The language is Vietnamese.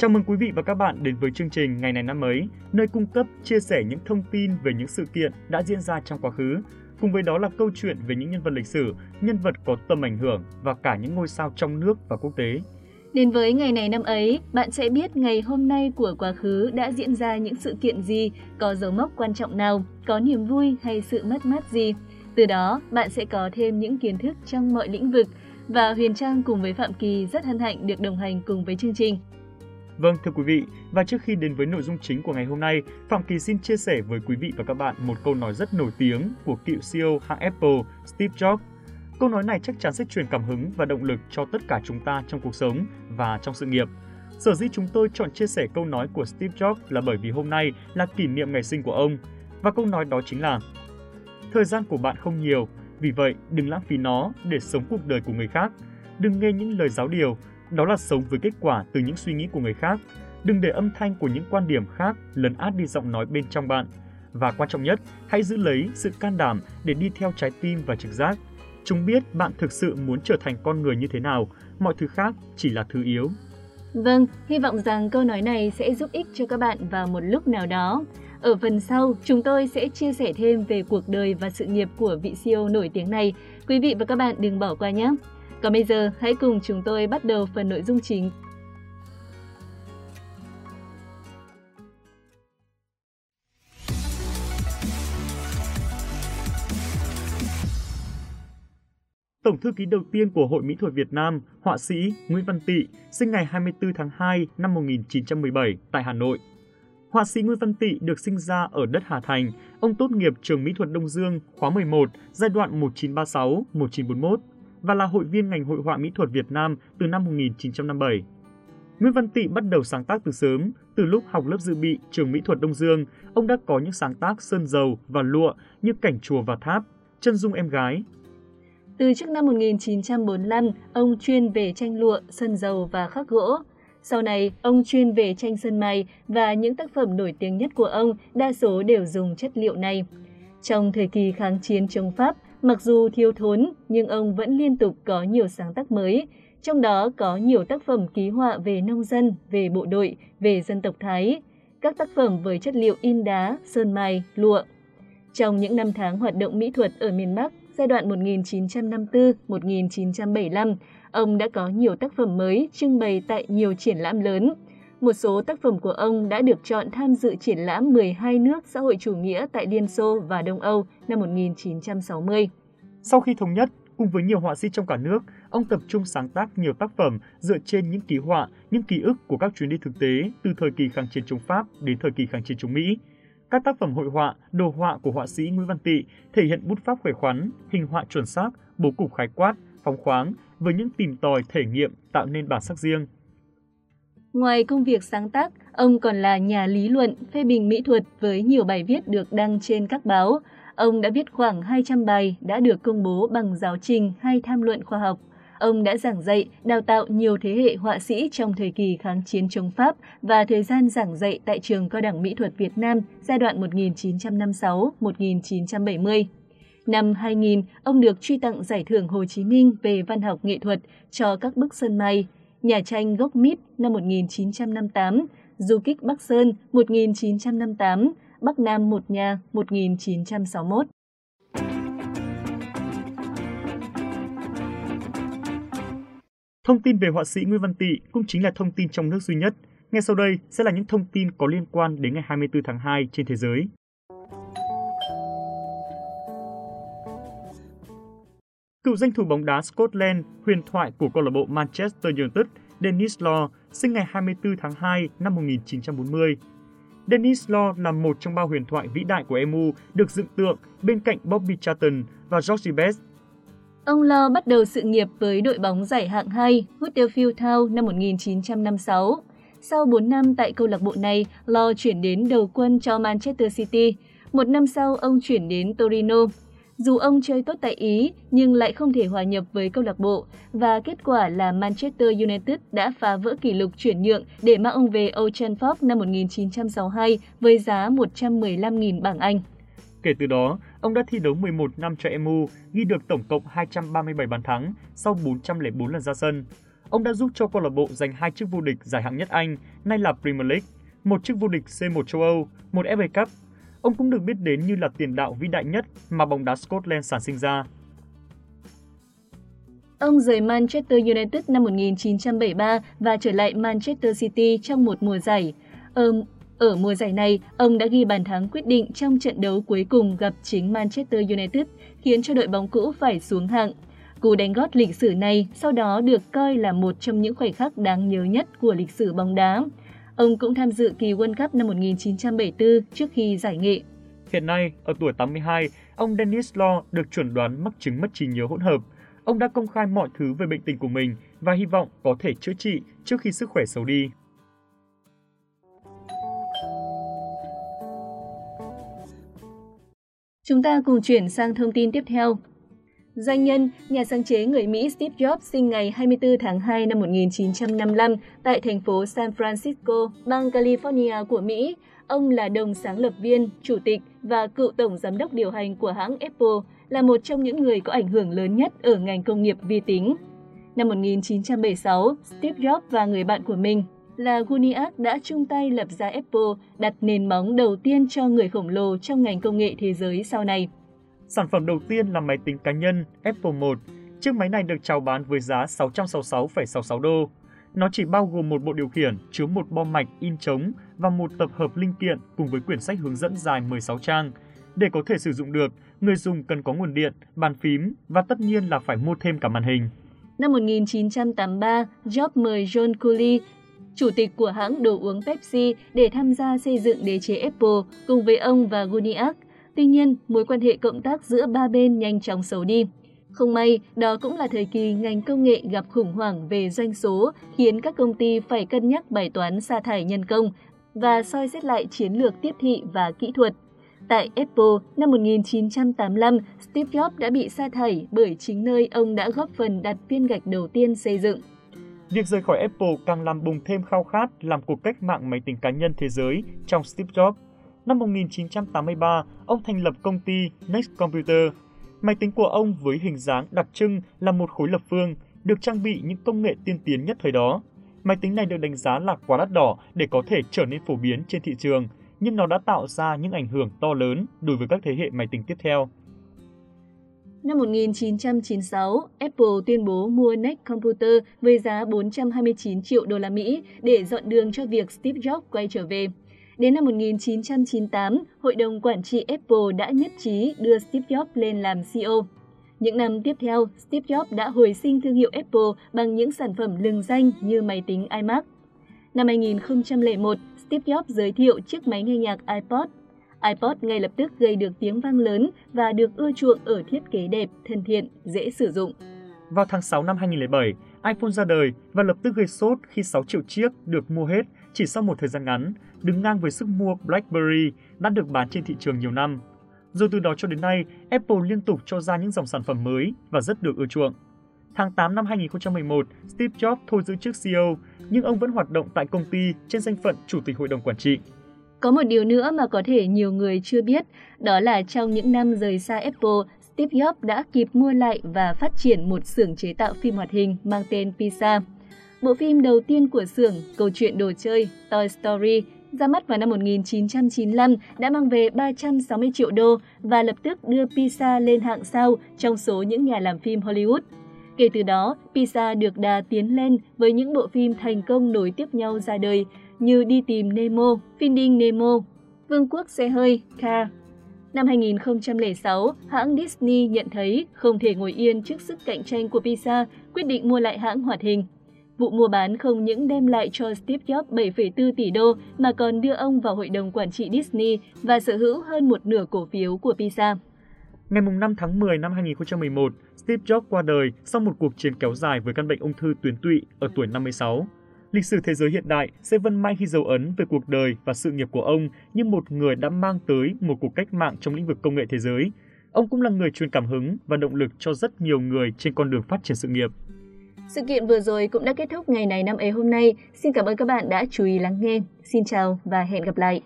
Chào mừng quý vị và các bạn đến với chương trình Ngày này năm ấy, nơi cung cấp chia sẻ những thông tin về những sự kiện đã diễn ra trong quá khứ. Cùng với đó là câu chuyện về những nhân vật lịch sử, nhân vật có tầm ảnh hưởng và cả những ngôi sao trong nước và quốc tế. Đến với ngày này năm ấy, bạn sẽ biết ngày hôm nay của quá khứ đã diễn ra những sự kiện gì, có dấu mốc quan trọng nào, có niềm vui hay sự mất mát gì. Từ đó, bạn sẽ có thêm những kiến thức trong mọi lĩnh vực và Huyền Trang cùng với Phạm Kỳ rất hân hạnh được đồng hành cùng với chương trình. Vâng, thưa quý vị, và trước khi đến với nội dung chính của ngày hôm nay, Phạm Kỳ xin chia sẻ với quý vị và các bạn một câu nói rất nổi tiếng của cựu CEO hãng Apple Steve Jobs. Câu nói này chắc chắn sẽ truyền cảm hứng và động lực cho tất cả chúng ta trong cuộc sống và trong sự nghiệp. Sở dĩ chúng tôi chọn chia sẻ câu nói của Steve Jobs là bởi vì hôm nay là kỷ niệm ngày sinh của ông. Và câu nói đó chính là Thời gian của bạn không nhiều, vì vậy đừng lãng phí nó để sống cuộc đời của người khác. Đừng nghe những lời giáo điều, đó là sống với kết quả từ những suy nghĩ của người khác. Đừng để âm thanh của những quan điểm khác lấn át đi giọng nói bên trong bạn. Và quan trọng nhất, hãy giữ lấy sự can đảm để đi theo trái tim và trực giác. Chúng biết bạn thực sự muốn trở thành con người như thế nào, mọi thứ khác chỉ là thứ yếu. Vâng, hy vọng rằng câu nói này sẽ giúp ích cho các bạn vào một lúc nào đó. Ở phần sau, chúng tôi sẽ chia sẻ thêm về cuộc đời và sự nghiệp của vị CEO nổi tiếng này. Quý vị và các bạn đừng bỏ qua nhé! Còn bây giờ, hãy cùng chúng tôi bắt đầu phần nội dung chính. Tổng thư ký đầu tiên của Hội Mỹ thuật Việt Nam, họa sĩ Nguyễn Văn Tị, sinh ngày 24 tháng 2 năm 1917 tại Hà Nội. Họa sĩ Nguyễn Văn Tị được sinh ra ở đất Hà Thành. Ông tốt nghiệp trường Mỹ thuật Đông Dương khóa 11, giai đoạn 1936-1941 và là hội viên ngành hội họa mỹ thuật Việt Nam từ năm 1957. Nguyễn Văn Tị bắt đầu sáng tác từ sớm, từ lúc học lớp dự bị trường mỹ thuật Đông Dương, ông đã có những sáng tác sơn dầu và lụa như cảnh chùa và tháp, chân dung em gái. Từ trước năm 1945, ông chuyên về tranh lụa, sơn dầu và khắc gỗ. Sau này, ông chuyên về tranh sơn mài và những tác phẩm nổi tiếng nhất của ông đa số đều dùng chất liệu này. Trong thời kỳ kháng chiến chống Pháp, Mặc dù thiếu thốn, nhưng ông vẫn liên tục có nhiều sáng tác mới, trong đó có nhiều tác phẩm ký họa về nông dân, về bộ đội, về dân tộc Thái, các tác phẩm với chất liệu in đá, sơn mài, lụa. Trong những năm tháng hoạt động mỹ thuật ở miền Bắc, giai đoạn 1954-1975, ông đã có nhiều tác phẩm mới trưng bày tại nhiều triển lãm lớn, một số tác phẩm của ông đã được chọn tham dự triển lãm 12 nước xã hội chủ nghĩa tại Liên Xô và Đông Âu năm 1960. Sau khi thống nhất, cùng với nhiều họa sĩ trong cả nước, ông tập trung sáng tác nhiều tác phẩm dựa trên những ký họa, những ký ức của các chuyến đi thực tế từ thời kỳ kháng chiến chống Pháp đến thời kỳ kháng chiến chống Mỹ. Các tác phẩm hội họa, đồ họa của họa sĩ Nguyễn Văn Tị thể hiện bút pháp khỏe khoắn, hình họa chuẩn xác, bố cục khái quát, phóng khoáng với những tìm tòi thể nghiệm tạo nên bản sắc riêng. Ngoài công việc sáng tác, ông còn là nhà lý luận, phê bình mỹ thuật với nhiều bài viết được đăng trên các báo. Ông đã viết khoảng 200 bài đã được công bố bằng giáo trình hay tham luận khoa học. Ông đã giảng dạy, đào tạo nhiều thế hệ họa sĩ trong thời kỳ kháng chiến chống Pháp và thời gian giảng dạy tại trường Cao đẳng Mỹ thuật Việt Nam giai đoạn 1956-1970. Năm 2000, ông được truy tặng Giải thưởng Hồ Chí Minh về văn học nghệ thuật cho các bức sơn mây, Nhà tranh gốc mít năm 1958, Du kích Bắc Sơn 1958, Bắc Nam một nhà 1961. Thông tin về họa sĩ Nguyễn Văn Tị cũng chính là thông tin trong nước duy nhất. Ngay sau đây sẽ là những thông tin có liên quan đến ngày 24 tháng 2 trên thế giới. Cựu danh thủ bóng đá Scotland, huyền thoại của câu lạc bộ Manchester United, Dennis Law, sinh ngày 24 tháng 2 năm 1940. Dennis Law là một trong ba huyền thoại vĩ đại của MU được dựng tượng bên cạnh Bobby Charlton và George Best. Ông Law bắt đầu sự nghiệp với đội bóng giải hạng 2 Huddersfield Town năm 1956. Sau 4 năm tại câu lạc bộ này, Law chuyển đến đầu quân cho Manchester City. Một năm sau, ông chuyển đến Torino. Dù ông chơi tốt tại Ý nhưng lại không thể hòa nhập với câu lạc bộ và kết quả là Manchester United đã phá vỡ kỷ lục chuyển nhượng để mang ông về Old Trafford năm 1962 với giá 115.000 bảng Anh. Kể từ đó, ông đã thi đấu 11 năm cho MU, ghi được tổng cộng 237 bàn thắng sau 404 lần ra sân. Ông đã giúp cho câu lạc bộ giành hai chức vô địch giải hạng nhất Anh, nay là Premier League, một chức vô địch C1 châu Âu, một FA Cup. Ông cũng được biết đến như là tiền đạo vĩ đại nhất mà bóng đá Scotland sản sinh ra. Ông rời Manchester United năm 1973 và trở lại Manchester City trong một mùa giải. Ở, ở mùa giải này, ông đã ghi bàn thắng quyết định trong trận đấu cuối cùng gặp chính Manchester United, khiến cho đội bóng cũ phải xuống hạng. Cú đánh gót lịch sử này sau đó được coi là một trong những khoảnh khắc đáng nhớ nhất của lịch sử bóng đá. Ông cũng tham dự kỳ World Cup năm 1974 trước khi giải nghệ. Hiện nay, ở tuổi 82, ông Dennis Law được chuẩn đoán mắc chứng mất trí nhớ hỗn hợp. Ông đã công khai mọi thứ về bệnh tình của mình và hy vọng có thể chữa trị trước khi sức khỏe xấu đi. Chúng ta cùng chuyển sang thông tin tiếp theo. Doanh nhân, nhà sáng chế người Mỹ Steve Jobs sinh ngày 24 tháng 2 năm 1955 tại thành phố San Francisco, bang California của Mỹ. Ông là đồng sáng lập viên, chủ tịch và cựu tổng giám đốc điều hành của hãng Apple, là một trong những người có ảnh hưởng lớn nhất ở ngành công nghiệp vi tính. Năm 1976, Steve Jobs và người bạn của mình là Wozniak đã chung tay lập ra Apple, đặt nền móng đầu tiên cho người khổng lồ trong ngành công nghệ thế giới sau này. Sản phẩm đầu tiên là máy tính cá nhân Apple 1. Chiếc máy này được chào bán với giá 666,66 đô. Nó chỉ bao gồm một bộ điều khiển chứa một bo mạch in trống và một tập hợp linh kiện cùng với quyển sách hướng dẫn dài 16 trang. Để có thể sử dụng được, người dùng cần có nguồn điện, bàn phím và tất nhiên là phải mua thêm cả màn hình. Năm 1983, Jobs mời John Cooley, chủ tịch của hãng đồ uống Pepsi để tham gia xây dựng đế chế Apple cùng với ông và Wozniak – Tuy nhiên, mối quan hệ cộng tác giữa ba bên nhanh chóng xấu đi. Không may, đó cũng là thời kỳ ngành công nghệ gặp khủng hoảng về doanh số, khiến các công ty phải cân nhắc bài toán sa thải nhân công và soi xét lại chiến lược tiếp thị và kỹ thuật. Tại Apple, năm 1985, Steve Jobs đã bị sa thải bởi chính nơi ông đã góp phần đặt viên gạch đầu tiên xây dựng. Việc rời khỏi Apple càng làm bùng thêm khao khát làm cuộc cách mạng máy tính cá nhân thế giới trong Steve Jobs Năm 1983, ông thành lập công ty Next Computer. Máy tính của ông với hình dáng đặc trưng là một khối lập phương, được trang bị những công nghệ tiên tiến nhất thời đó. Máy tính này được đánh giá là quá đắt đỏ để có thể trở nên phổ biến trên thị trường, nhưng nó đã tạo ra những ảnh hưởng to lớn đối với các thế hệ máy tính tiếp theo. Năm 1996, Apple tuyên bố mua Next Computer với giá 429 triệu đô la Mỹ để dọn đường cho việc Steve Jobs quay trở về. Đến năm 1998, Hội đồng Quản trị Apple đã nhất trí đưa Steve Jobs lên làm CEO. Những năm tiếp theo, Steve Jobs đã hồi sinh thương hiệu Apple bằng những sản phẩm lừng danh như máy tính iMac. Năm 2001, Steve Jobs giới thiệu chiếc máy nghe nhạc iPod. iPod ngay lập tức gây được tiếng vang lớn và được ưa chuộng ở thiết kế đẹp, thân thiện, dễ sử dụng. Vào tháng 6 năm 2007, iPhone ra đời và lập tức gây sốt khi 6 triệu chiếc được mua hết chỉ sau một thời gian ngắn, đứng ngang với sức mua BlackBerry đã được bán trên thị trường nhiều năm. Rồi từ đó cho đến nay, Apple liên tục cho ra những dòng sản phẩm mới và rất được ưa chuộng. Tháng 8 năm 2011, Steve Jobs thôi giữ chức CEO, nhưng ông vẫn hoạt động tại công ty trên danh phận Chủ tịch Hội đồng Quản trị. Có một điều nữa mà có thể nhiều người chưa biết, đó là trong những năm rời xa Apple, Steve Jobs đã kịp mua lại và phát triển một xưởng chế tạo phim hoạt hình mang tên Pixar. Bộ phim đầu tiên của xưởng, câu chuyện đồ chơi Toy Story, ra mắt vào năm 1995 đã mang về 360 triệu đô và lập tức đưa Pixar lên hạng sao trong số những nhà làm phim Hollywood. Kể từ đó, Pixar được đà tiến lên với những bộ phim thành công nối tiếp nhau ra đời như Đi tìm Nemo, Finding Nemo, Vương quốc xe hơi, Car. Năm 2006, hãng Disney nhận thấy không thể ngồi yên trước sức cạnh tranh của Pixar, quyết định mua lại hãng hoạt hình Vụ mua bán không những đem lại cho Steve Jobs 7,4 tỷ đô mà còn đưa ông vào hội đồng quản trị Disney và sở hữu hơn một nửa cổ phiếu của Pixar. Ngày 5 tháng 10 năm 2011, Steve Jobs qua đời sau một cuộc chiến kéo dài với căn bệnh ung thư tuyến tụy ở tuổi 56. Lịch sử thế giới hiện đại sẽ vân mãi ghi dấu ấn về cuộc đời và sự nghiệp của ông như một người đã mang tới một cuộc cách mạng trong lĩnh vực công nghệ thế giới. Ông cũng là người truyền cảm hứng và động lực cho rất nhiều người trên con đường phát triển sự nghiệp. Sự kiện vừa rồi cũng đã kết thúc ngày này năm ấy hôm nay. Xin cảm ơn các bạn đã chú ý lắng nghe. Xin chào và hẹn gặp lại.